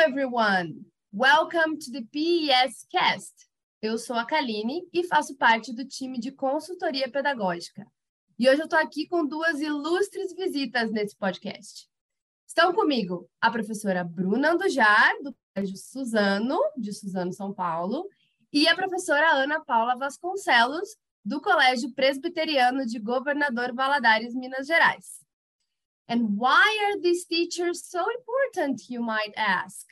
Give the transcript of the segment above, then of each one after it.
everyone! Welcome to the PES Cast. Eu sou a Kaline e faço parte do time de consultoria pedagógica. E hoje eu estou aqui com duas ilustres visitas nesse podcast. Estão comigo a professora Bruna Andujar, do Colégio Suzano, de Suzano, São Paulo, e a professora Ana Paula Vasconcelos, do Colégio Presbiteriano de Governador Valadares, Minas Gerais. And why are these teachers so important, you might ask?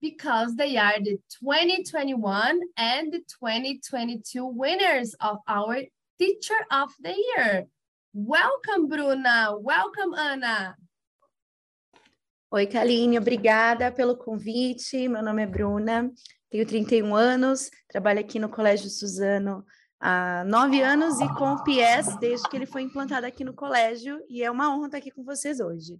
Because they are the 2021 and the 2022 winners of our Teacher of the Year. Welcome, Bruna. Welcome, Ana. Oi, Kaline, obrigada pelo convite. Meu nome é Bruna, tenho 31 um anos, trabalho aqui no Colégio Suzano há nove anos e com o PS desde que ele foi implantado aqui no colégio, e é uma honra estar aqui com vocês hoje.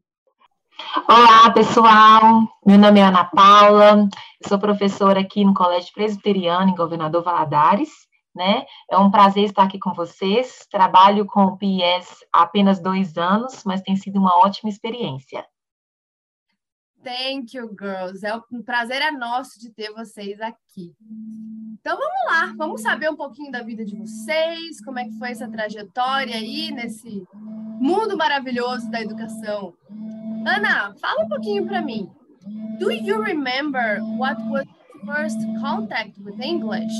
Olá, pessoal. Meu nome é Ana Paula, sou professora aqui no Colégio Presbiteriano, em Governador Valadares. Né? É um prazer estar aqui com vocês. Trabalho com o PIS há apenas dois anos, mas tem sido uma ótima experiência. Thank you, girls. É um prazer é nosso de ter vocês aqui. Então vamos lá, vamos saber um pouquinho da vida de vocês, como é que foi essa trajetória aí nesse mundo maravilhoso da educação. Ana, fala um pouquinho para mim. Do you remember what was first contact with English?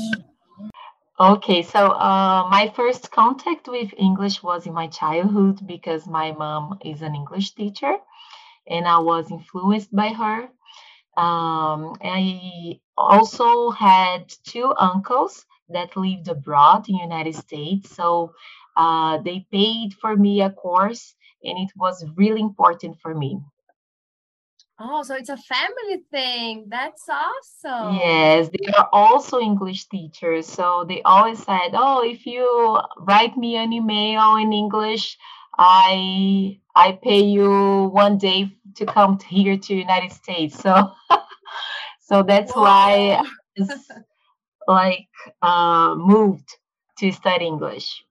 Okay, so uh, my first contact with English was in my childhood because my mom is an English teacher and I was influenced by her. Um, I also had two uncles that lived abroad in the United States. So uh, they paid for me a course, and it was really important for me. Oh, so it's a family thing. That's awesome. Yes, they are also English teachers. So they always said, Oh, if you write me an email in English, I I pay you one day to come here to United States. So so that's Whoa. why I like uh, moved to study English.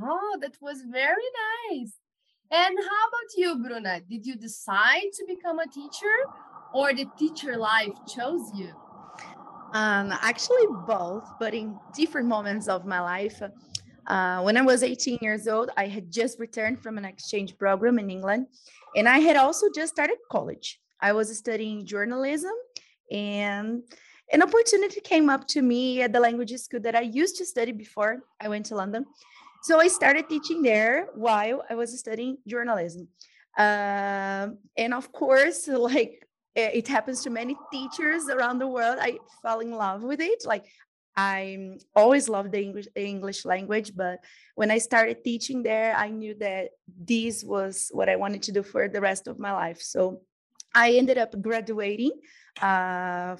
Oh, that was very nice. And how about you, Bruna? Did you decide to become a teacher or the teacher life chose you? Um, actually, both, but in different moments of my life. Uh, when I was 18 years old, I had just returned from an exchange program in England, and I had also just started college. I was studying journalism, and an opportunity came up to me at the language school that I used to study before I went to London. So I started teaching there while I was studying journalism. Um, and of course, like it happens to many teachers around the world, I fell in love with it. Like I always loved the English, English language, but when I started teaching there, I knew that this was what I wanted to do for the rest of my life. So I ended up graduating. Uh,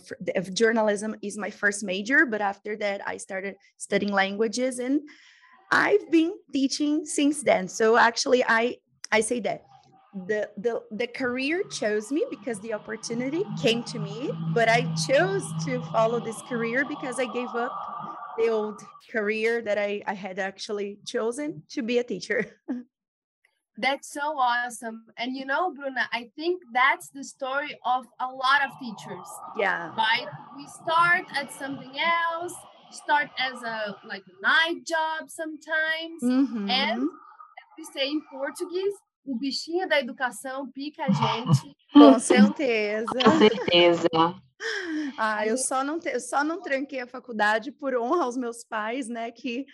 journalism is my first major, but after that, I started studying languages, and I've been teaching since then. So actually, I I say that the the the career chose me because the opportunity came to me but i chose to follow this career because i gave up the old career that i i had actually chosen to be a teacher. That's so awesome. And you know bruna i think that's the story of a lot of teachers yeah. right? We start at something else start as a like a night job sometimes mm-hmm. and we say in portuguese o bichinho da educação pica a gente. Com certeza. Com certeza. Ah, eu só não, te, eu só não tranquei a faculdade por honra aos meus pais, né, que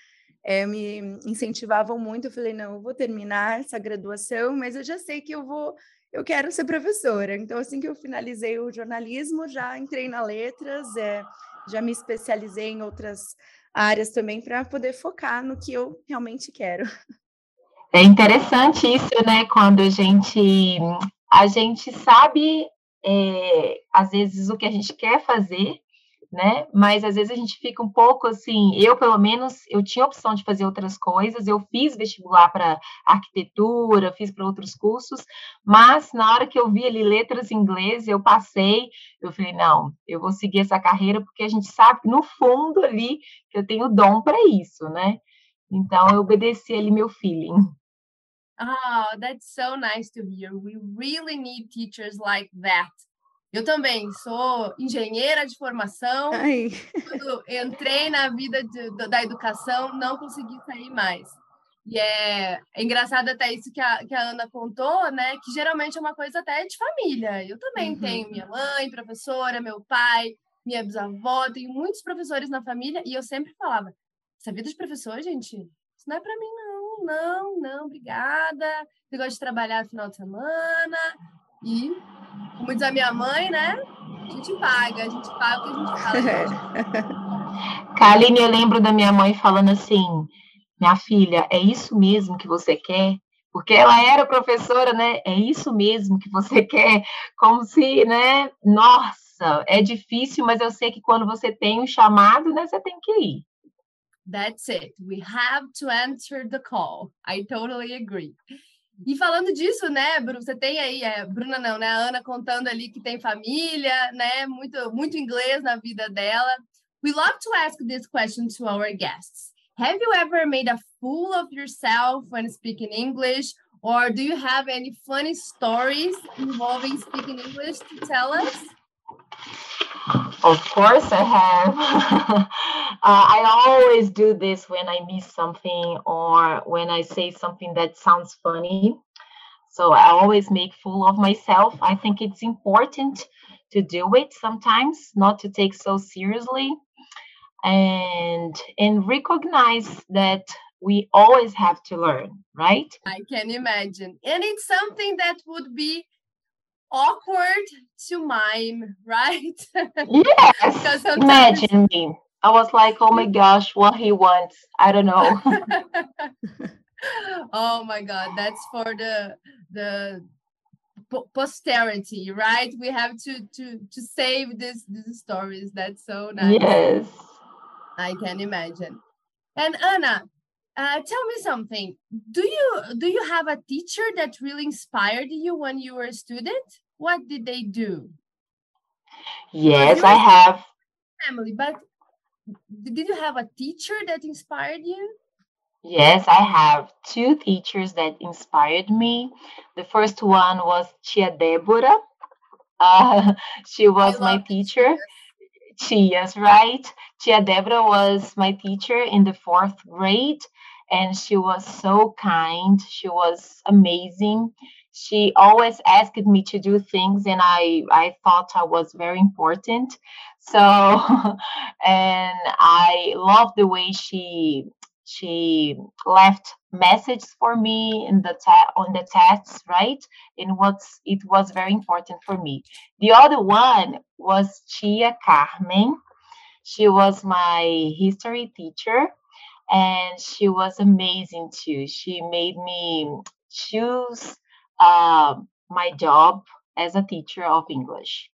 é, me incentivavam muito. Eu falei, não, eu vou terminar essa graduação, mas eu já sei que eu vou, eu quero ser professora. Então, assim que eu finalizei o jornalismo, já entrei na letras, é, já me especializei em outras áreas também para poder focar no que eu realmente quero. É interessante isso, né? Quando a gente a gente sabe é, às vezes o que a gente quer fazer, né? Mas às vezes a gente fica um pouco assim. Eu pelo menos eu tinha opção de fazer outras coisas. Eu fiz vestibular para arquitetura, fiz para outros cursos, mas na hora que eu vi ali letras em inglês, eu passei. Eu falei não, eu vou seguir essa carreira porque a gente sabe no fundo ali que eu tenho dom para isso, né? Então eu obedeci ali meu feeling. Oh, that's so nice to hear. We really need teachers like that Eu também sou engenheira de formação. Ai. Quando entrei na vida de, da educação, não consegui sair mais. E é, é, engraçado até isso que a, que a Ana contou, né? Que geralmente é uma coisa até de família. Eu também uhum. tenho minha mãe, professora, meu pai, minha bisavó, tenho muitos professores na família, e eu sempre falava: essa vida de professor, gente, isso não é para mim, não, não, não, obrigada. Eu gosto de trabalhar no final de semana. E, como diz a minha mãe, né? A gente paga, a gente paga o que a gente fala. Kaline, eu lembro da minha mãe falando assim: minha filha, é isso mesmo que você quer? Porque ela era professora, né? É isso mesmo que você quer? Como se, né? Nossa, é difícil, mas eu sei que quando você tem um chamado, né, você tem que ir. That's it. We have to answer the call. I totally agree. E falando disso, né, Bruno, você tem aí, é, Bruna não, né, a Ana contando ali que tem família, né, muito, muito inglês na vida dela. We love to ask this question to our guests. Have you ever made a fool of yourself when speaking English? Or do you have any funny stories involving speaking English to tell us? Of course, I have. uh, I always do this when I miss something or when I say something that sounds funny. So I always make fool of myself. I think it's important to do it sometimes, not to take so seriously and and recognize that we always have to learn right i can imagine and it's something that would be awkward to mime right? Yes imagine me. I was like oh my gosh what he wants i don't know. Oh my god that's for the the posterity right? We have to to to save this these stories that's so nice. Yes. I can imagine. And Anna, uh, tell me something. Do you do you have a teacher that really inspired you when you were a student? What did they do? Yes, I have. Family, but did you have a teacher that inspired you? Yes, I have two teachers that inspired me. The first one was Tia Débora. Uh, she was my teacher. Is right. Tia Débora was my teacher in the fourth grade, and she was so kind. She was amazing. She always asked me to do things, and I I thought I was very important. So, and I love the way she she left messages for me in the ta- on the tests right and what's it was very important for me the other one was chia carmen she was my history teacher and she was amazing too she made me choose uh, my job as a teacher of english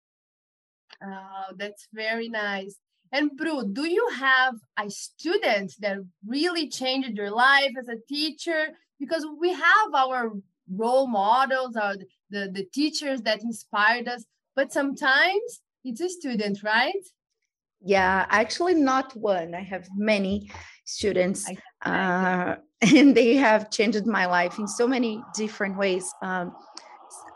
oh that's very nice and Bru, do you have a student that really changed your life as a teacher? Because we have our role models, or the, the teachers that inspired us, but sometimes it's a student, right? Yeah, actually, not one. I have many students, uh, and they have changed my life in so many different ways. Um,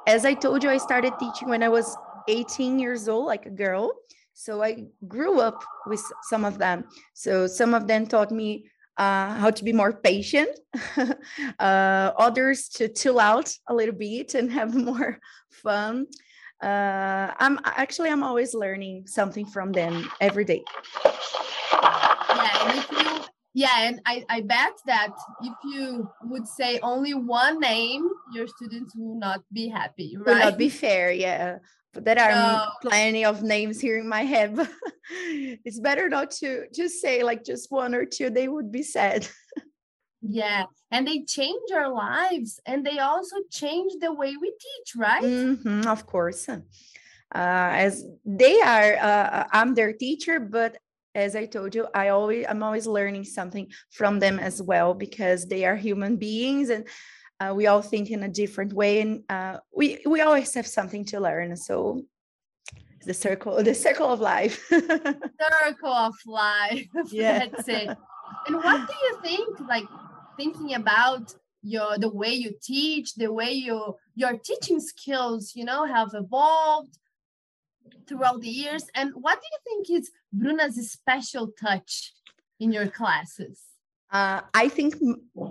as I told you, I started teaching when I was 18 years old, like a girl. So I grew up with some of them. So some of them taught me uh, how to be more patient, uh, others to chill out a little bit and have more fun. Uh, I'm actually I'm always learning something from them every day. Yeah, and if you yeah, and I, I bet that if you would say only one name, your students will not be happy, right? Will not be fair, yeah But there are plenty of names here in my head it's better not to just say like just one or two they would be sad yeah and they change our lives and they also change the way we teach right? Mm-hmm, of course. Uh, as they are uh, i'm their teacher but as i told you i always i'm always learning something from them as well because they are human beings and uh, we all think in a different way and uh, we we always have something to learn so the circle the circle of life. Circle of life yeah. that's it. And what do you think like thinking about your the way you teach the way you your teaching skills you know have evolved throughout the years. And what do you think is Bruna's special touch in your classes? Uh, I think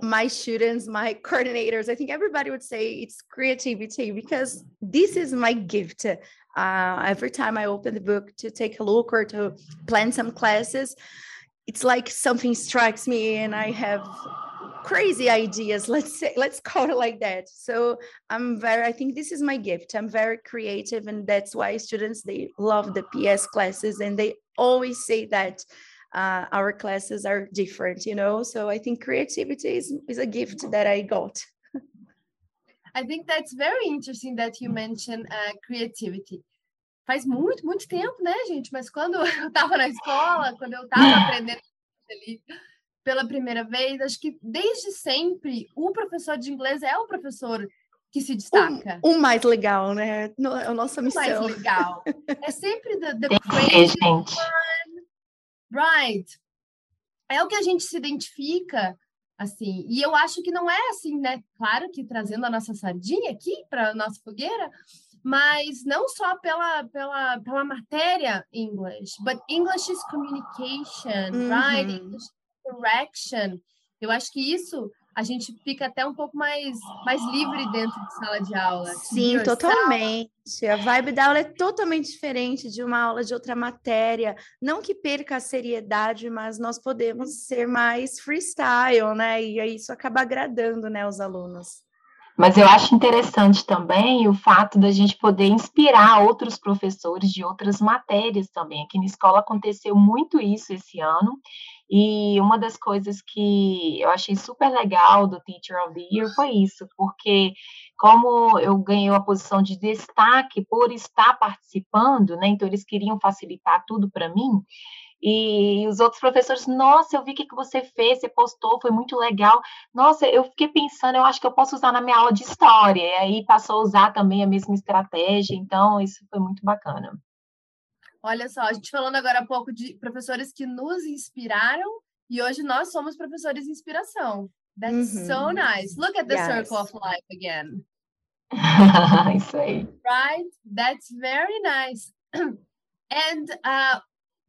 my students, my coordinators, I think everybody would say it's creativity because this is my gift. Uh, every time I open the book to take a look or to plan some classes, it's like something strikes me and I have crazy ideas. Let's say, let's call it like that. So I'm very, I think this is my gift. I'm very creative, and that's why students they love the PES classes and they always say that uh, our classes are different, you know. So I think creativity is, is a gift that I got. I think that's very interesting that you mention uh, creativity. Faz muito, muito tempo, né, gente? Mas quando eu estava na escola, quando eu estava aprendendo ali pela primeira vez, acho que desde sempre o professor de inglês é o professor que se destaca. O, o mais legal, né? É a nossa missão. O mais legal. É sempre the, the crazy one, Right. É o que a gente se identifica, assim. E eu acho que não é assim, né? Claro que trazendo a nossa sardinha aqui para a nossa fogueira, mas não só pela, pela, pela matéria English, but English is communication, uhum. right? English direction. Eu acho que isso a gente fica até um pouco mais, mais livre dentro de sala de aula. Sim, totalmente. A vibe da aula é totalmente diferente de uma aula de outra matéria. Não que perca a seriedade, mas nós podemos ser mais freestyle, né? E isso acaba agradando, né, os alunos. Mas eu acho interessante também o fato da gente poder inspirar outros professores de outras matérias também. Aqui na escola aconteceu muito isso esse ano. E uma das coisas que eu achei super legal do Teacher of the Year foi isso, porque como eu ganhei uma posição de destaque por estar participando, né? Então eles queriam facilitar tudo para mim. E os outros professores, nossa, eu vi o que você fez, você postou, foi muito legal. Nossa, eu fiquei pensando, eu acho que eu posso usar na minha aula de história. E aí passou a usar também a mesma estratégia, então isso foi muito bacana. Olha só, a gente falando agora há pouco de professores que nos inspiraram e hoje nós somos professores de inspiração. That's mm -hmm. so nice. Look at the yes. circle of life again. Isso aí. Right? That's very nice. and uh,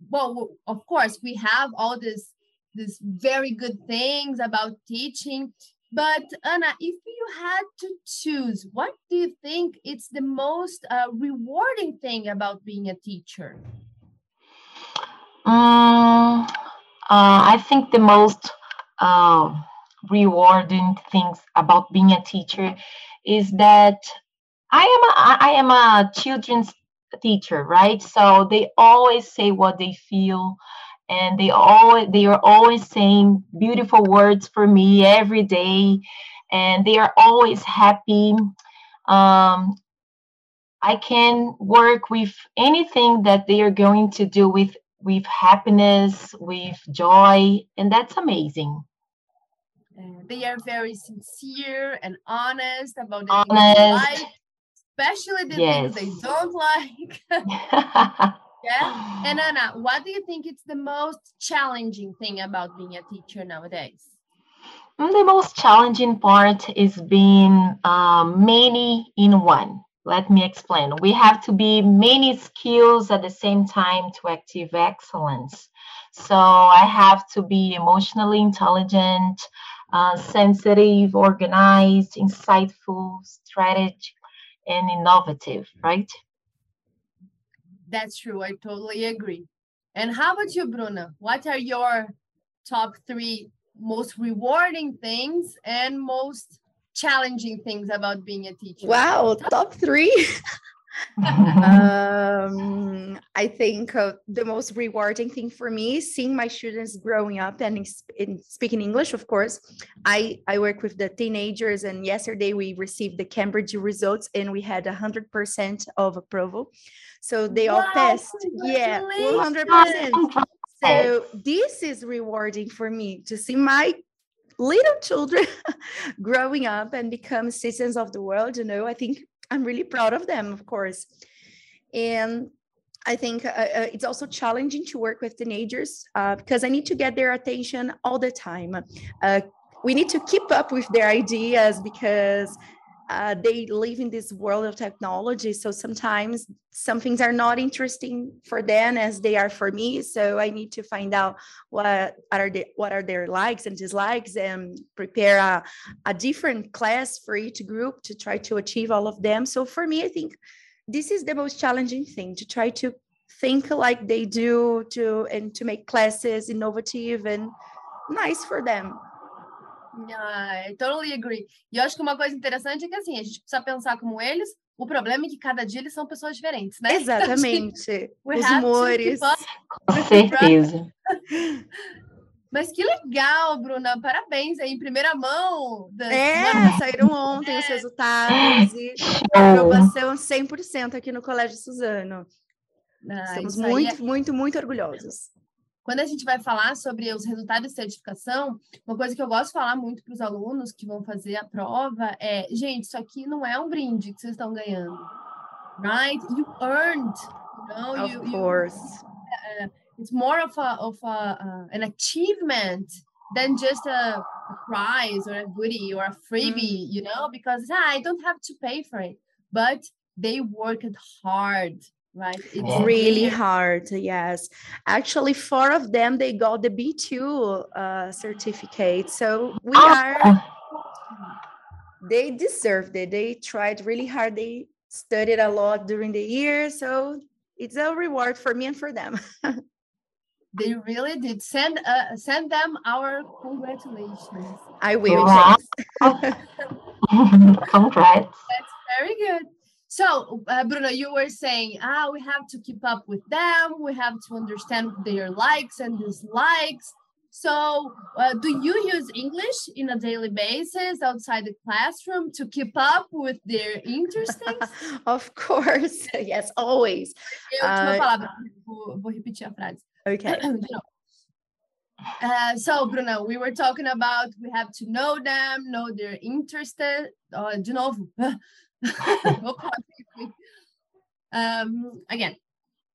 well of course we have all this this very good things about teaching but anna if you had to choose what do you think it's the most uh, rewarding thing about being a teacher um, uh, i think the most uh, rewarding things about being a teacher is that i am a, i am a children's teacher, right? So they always say what they feel and they always they are always saying beautiful words for me every day and they are always happy um, i can work with anything that they are going to do with with happiness with joy and that's amazing they are very sincere and honest about their honest. life especially the yes. things they don't like. yeah. And Anna, what do you think is the most challenging thing about being a teacher nowadays? The most challenging part is being um, many in one. Let me explain. We have to be many skills at the same time to achieve excellence. So I have to be emotionally intelligent, uh, sensitive, organized, insightful, strategic, and innovative, right? That's true. I totally agree. And how about you, Bruna? What are your top three most rewarding things and most challenging things about being a teacher? Wow, top three. um, I think uh, the most rewarding thing for me is seeing my students growing up and in, in speaking English. Of course, I I work with the teenagers, and yesterday we received the Cambridge results, and we had hundred percent of approval. So they wow, all passed. Yeah, one hundred percent. So this is rewarding for me to see my little children growing up and become citizens of the world. You know, I think I'm really proud of them, of course. And I think uh, uh, it's also challenging to work with teenagers uh, because I need to get their attention all the time. Uh, we need to keep up with their ideas because uh, they live in this world of technology. So sometimes some things are not interesting for them as they are for me. So i need to find out what are the, what are their likes and dislikes and prepare a, a different class for each group to try to achieve all of them. So for me i think this is the most challenging thing to try to think like they do to and to make classes innovative and nice for them I totally agree. E eu acho que uma coisa interessante é que assim, a gente precisa pensar como eles. O problema é que cada dia eles são pessoas diferentes, né? Exatamente. Os humores. Com certeza. Mas que legal, Bruna. Parabéns aí, em primeira mão. Da... É, saíram ontem é. os resultados e aprovação 100% aqui no Colégio Suzano. Ah, Estamos muito, é... muito, muito orgulhosos. Quando a gente vai falar sobre os resultados de certificação, uma coisa que eu gosto de falar muito para os alunos que vão fazer a prova é, gente, isso aqui não é um brinde que vocês estão ganhando, right? You earned, you know, of you, course. You, uh, it's more of a of a uh, an achievement than just a, a, prize or a goodie or a freebie, mm. you know, because ah, I don't have to pay for it, but they worked hard right? It's really hard. Yes, actually, four of them they got the B two uh, certificate. So we oh. are. They deserved it. They tried really hard. They studied a lot during the year, so it's a reward for me and for them. they really did. Send uh, send them our congratulations. I will. Congrats. That's very good. So, uh, Bruno, you were saying, ah, we have to keep up with them. We have to understand their likes and dislikes. So, uh, do you use English in a daily basis outside the classroom to keep up with their interests? of course, yes, always. Uh, vou, repetir a frase. Okay. Uh, so, Bruno, we were talking about we have to know them, know their interests. Uh, de novo, um, again,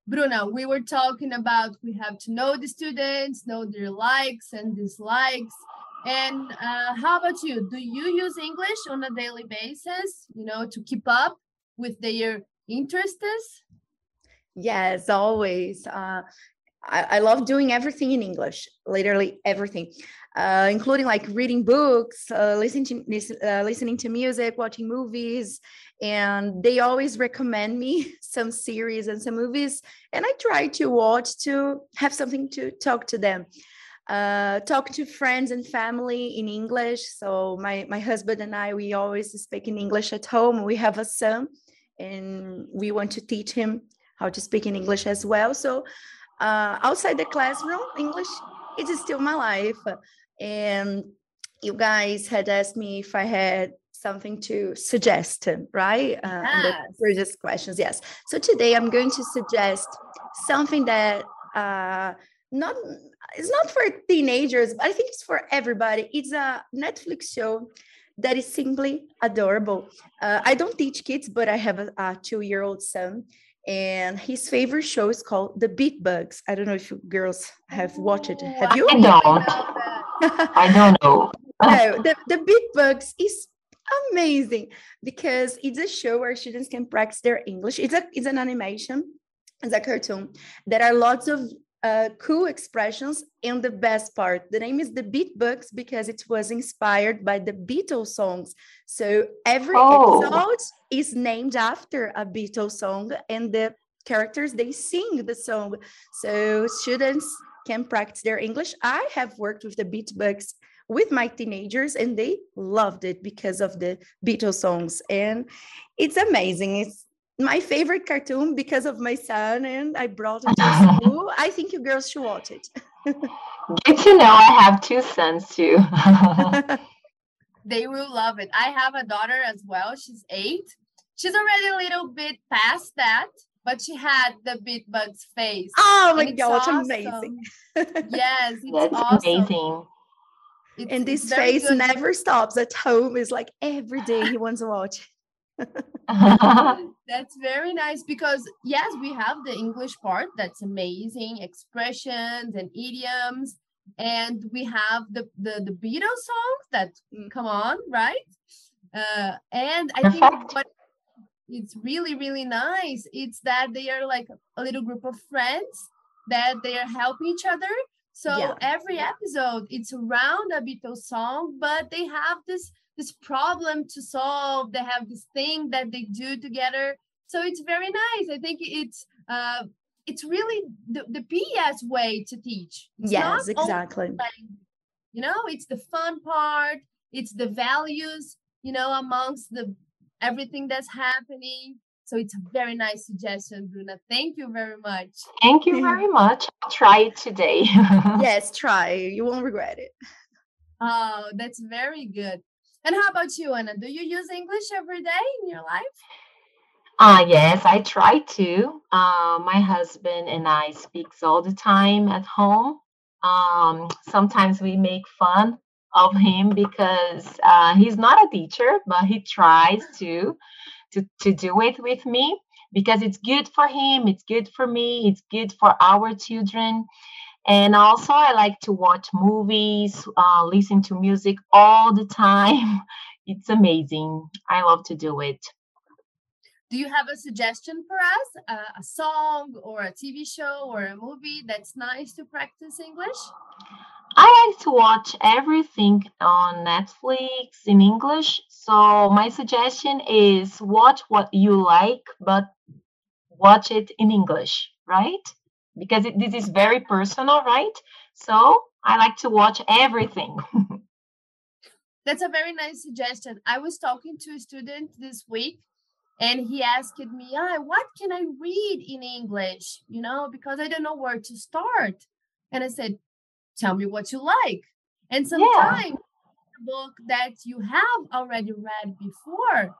Bruna, we were talking about we have to know the students, know their likes and dislikes. And uh, how about you? Do you use English on a daily basis, you know, to keep up with their interests? Yes, always. Uh, I, I love doing everything in English, literally everything uh, including like reading books, uh, listening to uh, listening to music, watching movies, and they always recommend me some series and some movies, and I try to watch to have something to talk to them. Uh, talk to friends and family in English. So my my husband and I we always speak in English at home. We have a son, and we want to teach him how to speak in English as well. So uh, outside the classroom, English is still my life and you guys had asked me if I had something to suggest, right? Uh, yes. previous questions, yes. So today I'm going to suggest something that uh, not it's not for teenagers, but I think it's for everybody. It's a Netflix show that is simply adorable. Uh, I don't teach kids, but I have a, a two-year-old son, and his favorite show is called The Beat Bugs. I don't know if you girls have watched it. Have you? I don't. I don't know. no, the, the Beat Bugs is amazing because it's a show where students can practice their English. It's a it's an animation, it's a cartoon. There are lots of uh, cool expressions, and the best part, the name is the Beat Bugs because it was inspired by the Beatles songs. So every oh. episode is named after a Beatles song, and the characters they sing the song. So students can practice their English. I have worked with the Beat Bugs with my teenagers and they loved it because of the Beatles songs. And it's amazing. It's my favorite cartoon because of my son and I brought it to school. I think you girls should watch it. Good to know I have two sons too. they will love it. I have a daughter as well. She's eight. She's already a little bit past that, but she had the Beat Bugs face. Oh my god, awesome. amazing. yes, it's That's awesome. amazing. It's, and this face good. never stops at home. It's like every day he wants to watch. that's very nice because yes, we have the English part that's amazing, expressions and idioms, and we have the the, the Beatles songs that mm. come on, right? Uh, and I Perfect. think what it's really really nice it's that they are like a little group of friends that they are helping each other so yeah. every episode it's around a Beatles song but they have this this problem to solve they have this thing that they do together so it's very nice i think it's uh it's really the, the PES way to teach. It's yes, exactly. you know, it's the fun part, it's the values, you know, amongst the everything that's happening. So it's a very nice suggestion, Bruna. Thank you very much. Thank you very much. I'll try it today. yes, try. You won't regret it. Oh, that's very good. And how about you, Anna? Do you use English every day in your life? Uh, yes, I try to. Uh, my husband and I speaks all the time at home. Um, sometimes we make fun of him because uh, he's not a teacher, but he tries to, to to do it with me because it's good for him, it's good for me, it's good for our children. And also, I like to watch movies, uh, listen to music all the time. It's amazing. I love to do it. Do you have a suggestion for us? Uh, a song or a TV show or a movie that's nice to practice English? I like to watch everything on Netflix in English. So my suggestion is watch what you like, but watch it in English, right? Because it, this is very personal, right? So I like to watch everything. That's a very nice suggestion. I was talking to a student this week and he asked me, ah, what can I read in English? You know, because I don't know where to start. And I said, tell me what you like. And sometimes yeah. a book that you have already read before,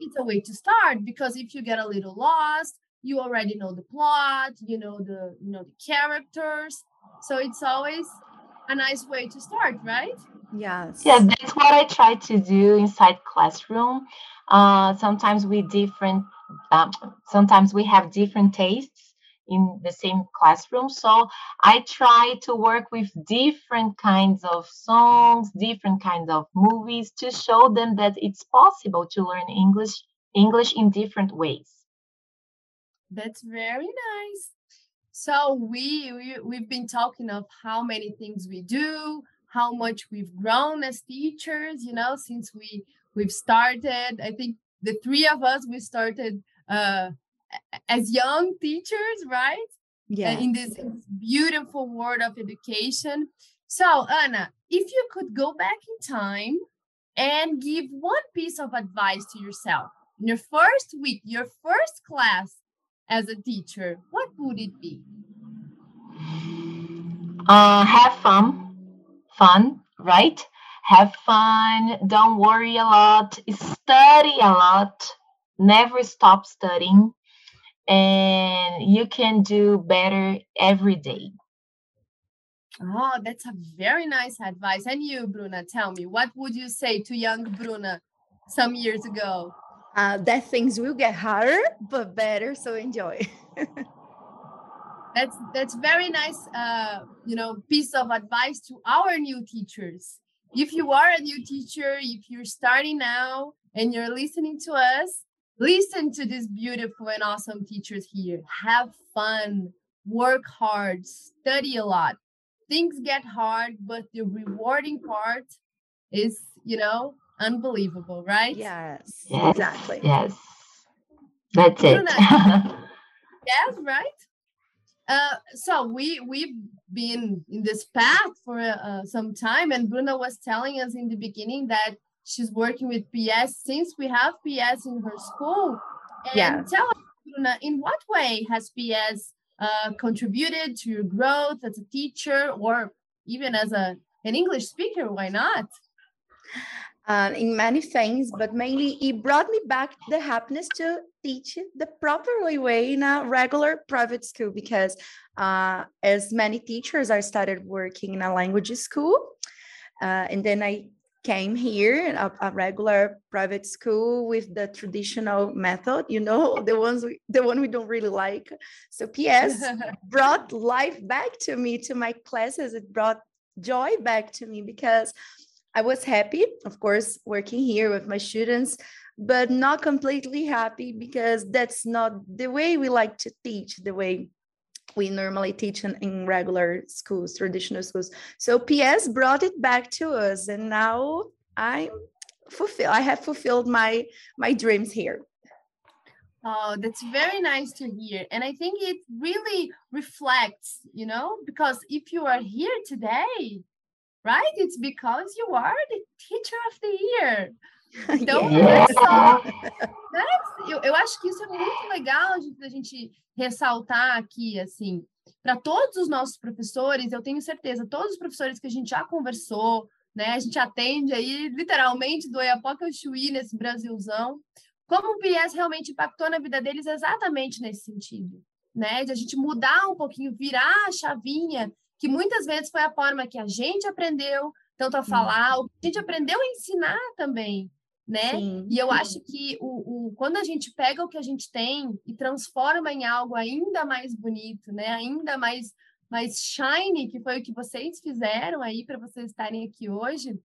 it's a way to start because if you get a little lost, you already know the plot, you know the you know the characters. So it's always a nice way to start, right? Yes. Yeah, that's what I try to do inside classroom. Uh, sometimes we different, um, sometimes we have different tastes in the same classroom. So I try to work with different kinds of songs, different kinds of movies to show them that it's possible to learn English English in different ways. That's very nice. So we, we we've been talking of how many things we do, how much we've grown as teachers, you know, since we we've started. I think the three of us we started uh, as young teachers right? Yeah. in this beautiful world of education. So anna if you could go back in time and give one piece of advice to yourself in your first week your first class as a teacher what would it be? Uh, have fun. Fun right? Have fun, don't worry a lot, study a lot, never stop studying, and you can do better every day. Oh, that's a very nice advice. And you, Bruna, tell me, what would you say to young Bruna some years ago? Uh, that things will get harder, but better. So enjoy. that's that's very nice. Uh, you know, piece of advice to our new teachers if you are a new teacher, if you're starting now and you're listening to us, listen to these beautiful and awesome teachers here. Have fun, work hard, study a lot. Things get hard, but the rewarding part is, you know, unbelievable, right? Yes, yes exactly. Yes. That's it. yes, right? Uh, so we we've been in this path for uh, some time, and Bruna was telling us in the beginning that she's working with PES since we have PES in her school. And yeah. tell us, Bruna, in what way has PES uh, contributed to your growth as a teacher, or even as a an English speaker? Why not? Uh, in many things, but mainly it brought me back the happiness to teach the properly way in a regular private school because uh, as many teachers, I started working in a language school. Uh, and then I came here a, a, regular private school with the traditional method you know the ones we, the one we don't really like so PES brought life back to me to my classes it brought joy back to me because I was happy, of course, working here with my students, but not completely happy because that's not the way we like to teach, the way we normally teach in, in regular schools, traditional schools. So PES brought it back to us, and now I'm fulfill. I have fulfilled my my dreams here. Oh, that's very nice to hear. And I think it really reflects, you know, because if you are here today, right, it's because you are the teacher of the year. Então, yeah. só, né? eu, eu acho que isso é muito legal a gente ressaltar aqui, assim, para todos os nossos professores, eu tenho certeza, todos os professores que a gente já conversou, né, a gente atende aí literalmente do Iapoca ao Chuí nesse Brasilzão, como o PS realmente impactou na vida deles exatamente nesse sentido, né, de a gente mudar um pouquinho, virar a chavinha, que muitas vezes foi a forma que a gente aprendeu tanto a falar, o que a gente aprendeu a ensinar também, né? Sim. E eu acho que o, o, quando a gente pega o que a gente tem e transforma em algo ainda mais bonito, né? Ainda mais mais shiny, que foi o que vocês fizeram aí para vocês estarem aqui hoje,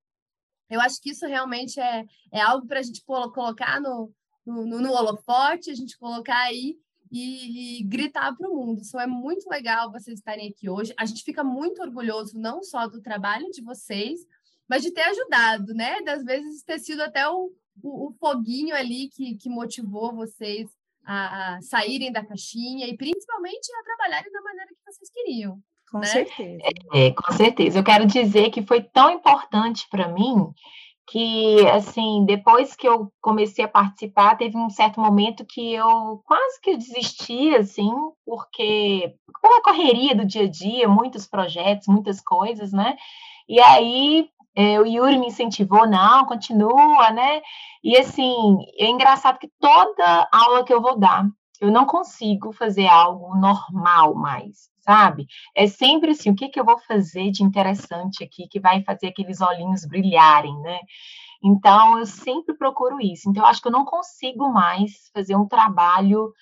eu acho que isso realmente é, é algo para a gente colocar no, no, no, holofote, a gente colocar aí e, e gritar para o mundo. Isso é muito legal vocês estarem aqui hoje. A gente fica muito orgulhoso não só do trabalho de vocês, mas de ter ajudado, né? Das vezes ter sido até o, o, o foguinho ali que, que motivou vocês a, a, saírem da caixinha e principalmente a trabalharem da maneira que vocês queriam. Com né? certeza. É, com certeza. Eu quero dizer que foi tão importante para mim que, assim, depois que eu comecei a participar, teve um certo momento que eu quase que desisti, assim, porque com a correria do dia a dia, muitos projetos, muitas coisas, né? E aí é, o Yuri me incentivou, não, continua, né? E assim, é engraçado que toda aula que eu vou dar, eu não consigo fazer algo normal mais, sabe? É sempre assim, o que, que eu vou fazer de interessante aqui que vai fazer aqueles olhinhos brilharem, né? Então, eu sempre procuro isso. Então, eu acho que eu não consigo mais fazer um trabalho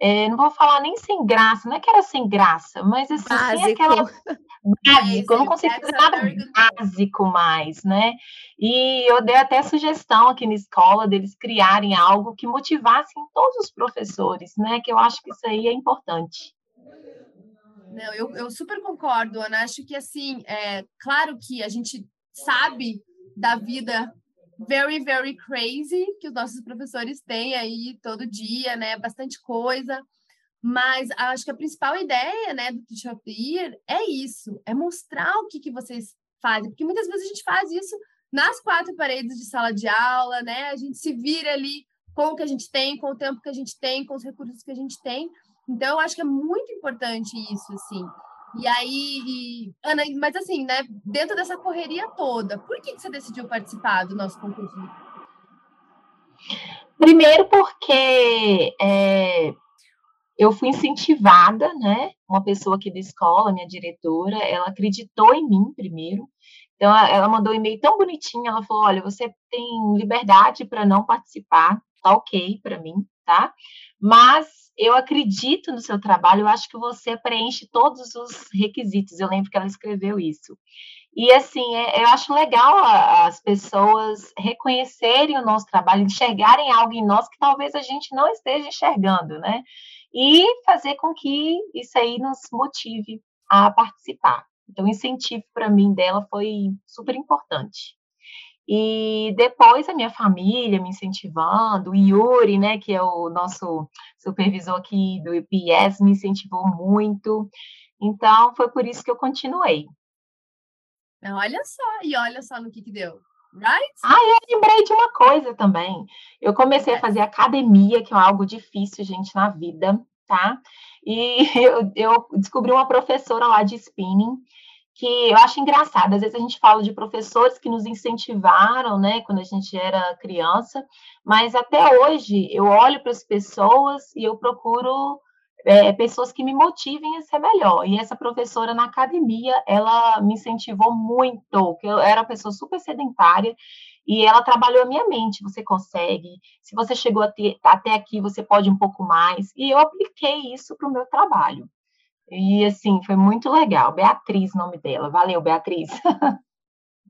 é, não vou falar nem sem graça, não é que era sem graça, mas assim, básico. sem aquela básico, eu não consigo fazer nada básico mais, né? E eu dei até sugestão aqui na escola deles criarem algo que motivasse todos os professores, né? Que eu acho que isso aí é importante. Não, eu, eu super concordo, Ana. Acho que assim, é claro que a gente sabe da vida very, very crazy que os nossos professores têm aí todo dia, né? Bastante coisa. Mas acho que a principal ideia, né, do Teacher of the Year é isso, é mostrar o que, que vocês fazem, porque muitas vezes a gente faz isso nas quatro paredes de sala de aula, né? A gente se vira ali com o que a gente tem, com o tempo que a gente tem, com os recursos que a gente tem. Então, eu acho que é muito importante isso, assim. E aí, e, Ana, mas assim, né, dentro dessa correria toda, por que, que você decidiu participar do nosso concurso? Primeiro porque é, eu fui incentivada, né? Uma pessoa aqui da escola, minha diretora, ela acreditou em mim primeiro. Então, ela mandou um e-mail tão bonitinho, ela falou, olha, você tem liberdade para não participar, tá ok para mim, tá? Mas eu acredito no seu trabalho, eu acho que você preenche todos os requisitos. Eu lembro que ela escreveu isso. E assim, é, eu acho legal as pessoas reconhecerem o nosso trabalho, enxergarem algo em nós que talvez a gente não esteja enxergando, né? E fazer com que isso aí nos motive a participar. Então, o incentivo para mim dela foi super importante. E depois a minha família me incentivando, o Yuri, né, que é o nosso supervisor aqui do IPS, me incentivou muito. Então, foi por isso que eu continuei. Olha só, e olha só no que, que deu. Right? Ah, eu lembrei de uma coisa também. Eu comecei a fazer academia, que é algo difícil, gente, na vida, tá? E eu, eu descobri uma professora lá de spinning, que eu acho engraçado. Às vezes a gente fala de professores que nos incentivaram, né, quando a gente era criança, mas até hoje eu olho para as pessoas e eu procuro é, pessoas que me motivem a ser melhor. E essa professora na academia, ela me incentivou muito, que eu era uma pessoa super sedentária e ela trabalhou a minha mente. Você consegue, se você chegou até, até aqui, você pode um pouco mais. E eu apliquei isso para o meu trabalho. E assim, foi muito legal. Beatriz, nome dela. Valeu, Beatriz.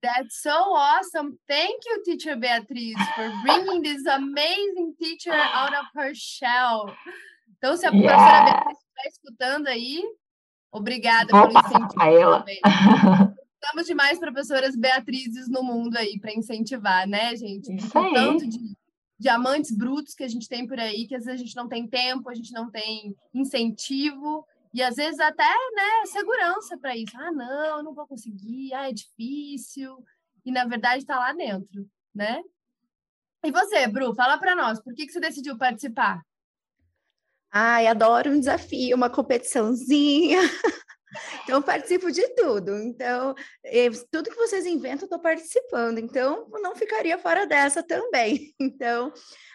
That's so awesome. Thank you, teacher Beatriz, for bringing this amazing teacher out of her shell. Então, se a yeah. professora Beatriz estiver escutando aí, obrigada Vou pelo incentivo. Ela. Estamos demais professoras Beatrizes no mundo aí para incentivar, né, gente? Isso aí. Tanto de diamantes brutos que a gente tem por aí, que às vezes a gente não tem tempo, a gente não tem incentivo. E às vezes até, né, segurança para isso. Ah, não, não vou conseguir, ah, é difícil. E na verdade está lá dentro, né? E você, Bru, fala para nós, por que, que você decidiu participar? Ai, adoro um desafio, uma competiçãozinha. Então, participo de tudo. Então, eh, tudo que vocês inventam, estou participando. Então, não ficaria fora dessa também. Então,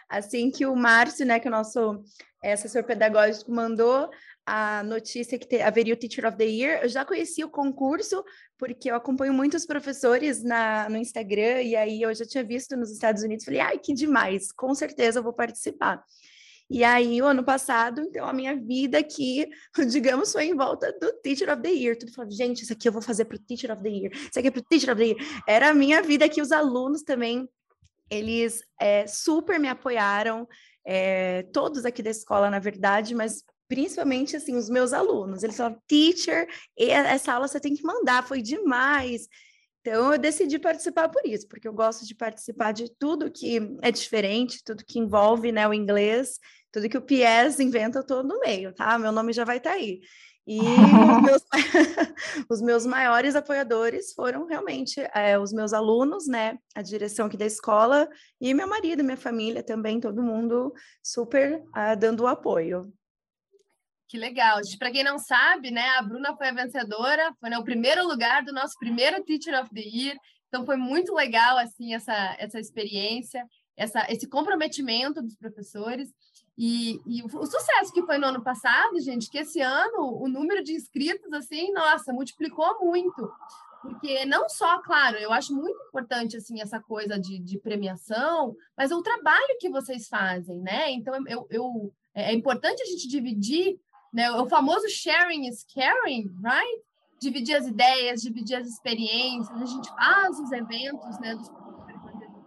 assim que o Márcio, né, que é o nosso assessor pedagógico, mandou a notícia que haveria o Teacher of the Year, eu já conhecia o concurso, porque eu acompanho muitos professores na, no Instagram, e aí eu já tinha visto nos Estados Unidos, falei, ai, que demais, com certeza eu vou participar. E aí, o ano passado, então, a minha vida aqui, digamos, foi em volta do Teacher of the Year. Tudo falando, gente, isso aqui eu vou fazer para o Teacher of the Year, isso aqui é para o Teacher of the Year. Era a minha vida aqui, os alunos também, eles é, super me apoiaram, é, todos aqui da escola, na verdade, mas principalmente assim, os meus alunos. Eles falaram, teacher, essa aula você tem que mandar, foi demais. Então, eu decidi participar por isso, porque eu gosto de participar de tudo que é diferente, tudo que envolve né, o inglês, tudo que o PS inventa, eu estou no meio, tá? Meu nome já vai estar tá aí. E os, meus, os meus, maiores apoiadores foram realmente é, os meus alunos, né? A direção aqui da escola e meu marido, minha família também, todo mundo super uh, dando o apoio. Que legal. Para quem não sabe, né, a Bruna foi a vencedora, foi no né, primeiro lugar do nosso primeiro Teacher of the Year. Então foi muito legal assim essa essa experiência, essa esse comprometimento dos professores e, e o, sucesso que foi no ano passado, gente, que esse ano o número de inscritos assim, nossa, multiplicou muito. Porque não só, claro, eu acho muito importante assim essa coisa de, de premiação, mas o trabalho que vocês fazem, né? Então eu, eu é importante a gente dividir né? O famoso sharing is caring, right? Dividir as ideias, dividir as experiências. A gente faz os eventos, né? Dos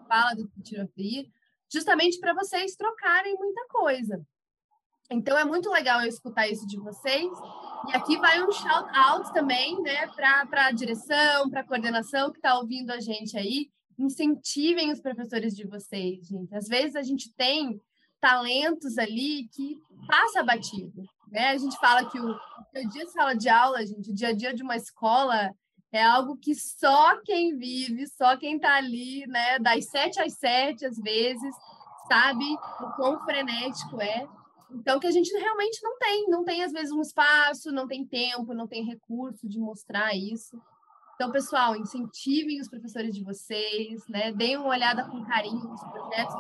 fala do the Year, justamente para vocês trocarem muita coisa. Então é muito legal eu escutar isso de vocês. E aqui vai um shout out também, né, para a direção, para a coordenação que está ouvindo a gente aí. Incentivem os professores de vocês, gente. Às vezes a gente tem talentos ali que passa batido. Né? A gente fala que o, dia de sala de aula, gente, o dia a dia de uma escola é algo que só quem vive, só quem está ali, né, das sete às sete, às vezes, sabe o quão frenético é. Então, que a gente realmente não tem, não tem, às vezes, um espaço, não tem tempo, não tem recurso de mostrar isso. Então, pessoal, incentivem os professores de vocês, né? Deem uma olhada com carinho nos projetos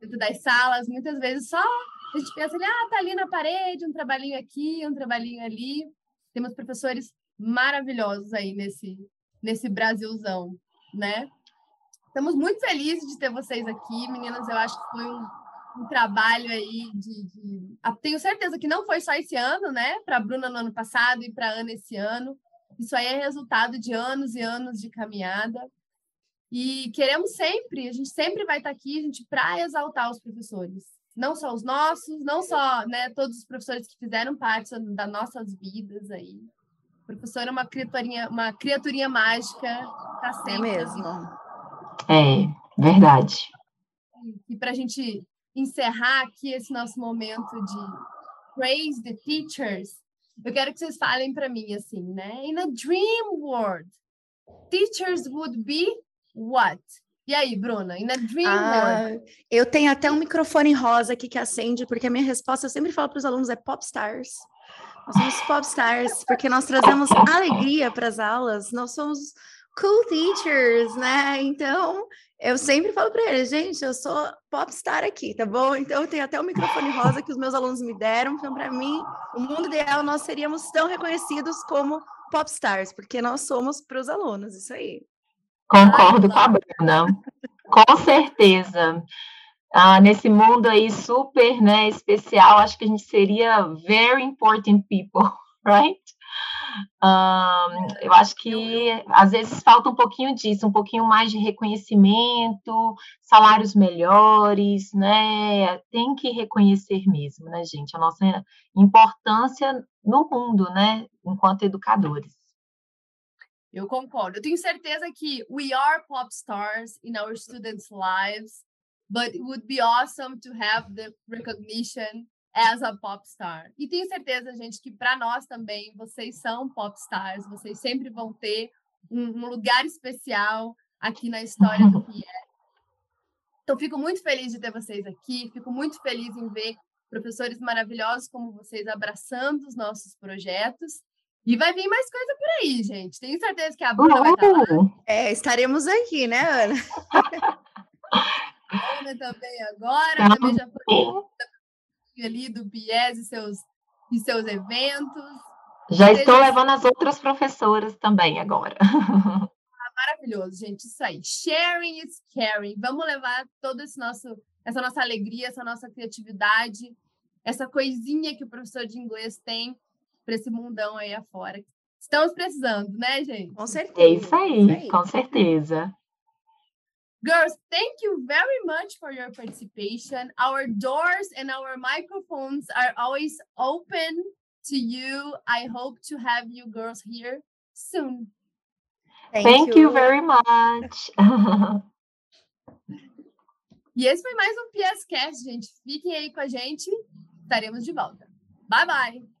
dentro das salas. Muitas vezes só a gente pensa ah, tá ali na parede, um trabalhinho aqui, um trabalhinho ali. Temos professores maravilhosos aí nesse, nesse Brasilzão, né? Estamos muito felizes de ter vocês aqui, meninas. Eu acho que foi um, um trabalho aí de, de... Tenho certeza que não foi só esse ano, né? Para a Bruna no ano passado e para a Ana esse ano. Isso aí é resultado de anos e anos de caminhada. E queremos sempre, a gente sempre vai estar aqui, a gente para exaltar os professores não só os nossos, não só né, todos os professores que fizeram parte das nossas vidas aí. O professor é uma criaturinha, uma criaturinha mágica, tá sempre. É mesmo. É, verdade. E para a gente encerrar aqui esse nosso momento de praise the teachers, eu quero que vocês falem para mim assim, né? In a dream world, teachers would be what? E aí, Bruna, e na Dream ah, Eu tenho até um microfone rosa aqui que acende, porque a minha resposta, eu sempre falo para os alunos, é popstars. Nós somos popstars, porque nós trazemos alegria para as aulas, nós somos cool teachers, né? Então, eu sempre falo para eles, gente, eu sou popstar aqui, tá bom? Então, eu tenho até o microfone rosa que os meus alunos me deram. Então, para mim, o mundo ideal, nós seríamos tão reconhecidos como popstars, porque nós somos para os alunos, isso aí. Concordo com a Bruna, com certeza. Ah, nesse mundo aí super né, especial, acho que a gente seria very important people, right? Um, eu acho que às vezes falta um pouquinho disso, um pouquinho mais de reconhecimento, salários melhores, né? Tem que reconhecer mesmo, né, gente, a nossa importância no mundo, né, enquanto educadores. Eu concordo. Eu tenho certeza que we are pop stars in our students' lives, but it would be awesome to have the recognition as a pop star. E tenho certeza, gente, que para nós também, vocês são pop stars, vocês sempre vão ter um, um lugar especial aqui na história do Pierre. Então, fico muito feliz de ter vocês aqui, fico muito feliz em ver professores maravilhosos como vocês abraçando os nossos projetos. E vai vir mais coisa por aí, gente. Tenho certeza que a Bruna vai estar lá. É, estaremos aqui, né, Ana? Ana também agora, também já foi ali do BIES e seus, e seus eventos. Já estou levando as outras professoras também agora. Ah, maravilhoso, gente. Isso aí. Sharing is caring. Vamos levar todo esse nosso, essa nossa alegria, essa nossa criatividade, essa coisinha que o professor de inglês tem para esse mundão aí afora. Estamos precisando, né, gente? Com certeza. É isso aí, isso aí. com certeza. Girls, thank you very much for your participation. Our doors and our microphones are always open to you. I hope to have you girls here soon. Thank, thank you. you very much. e esse foi mais um PSCast, gente. Fiquem aí com a gente. Estaremos de volta. Bye, bye.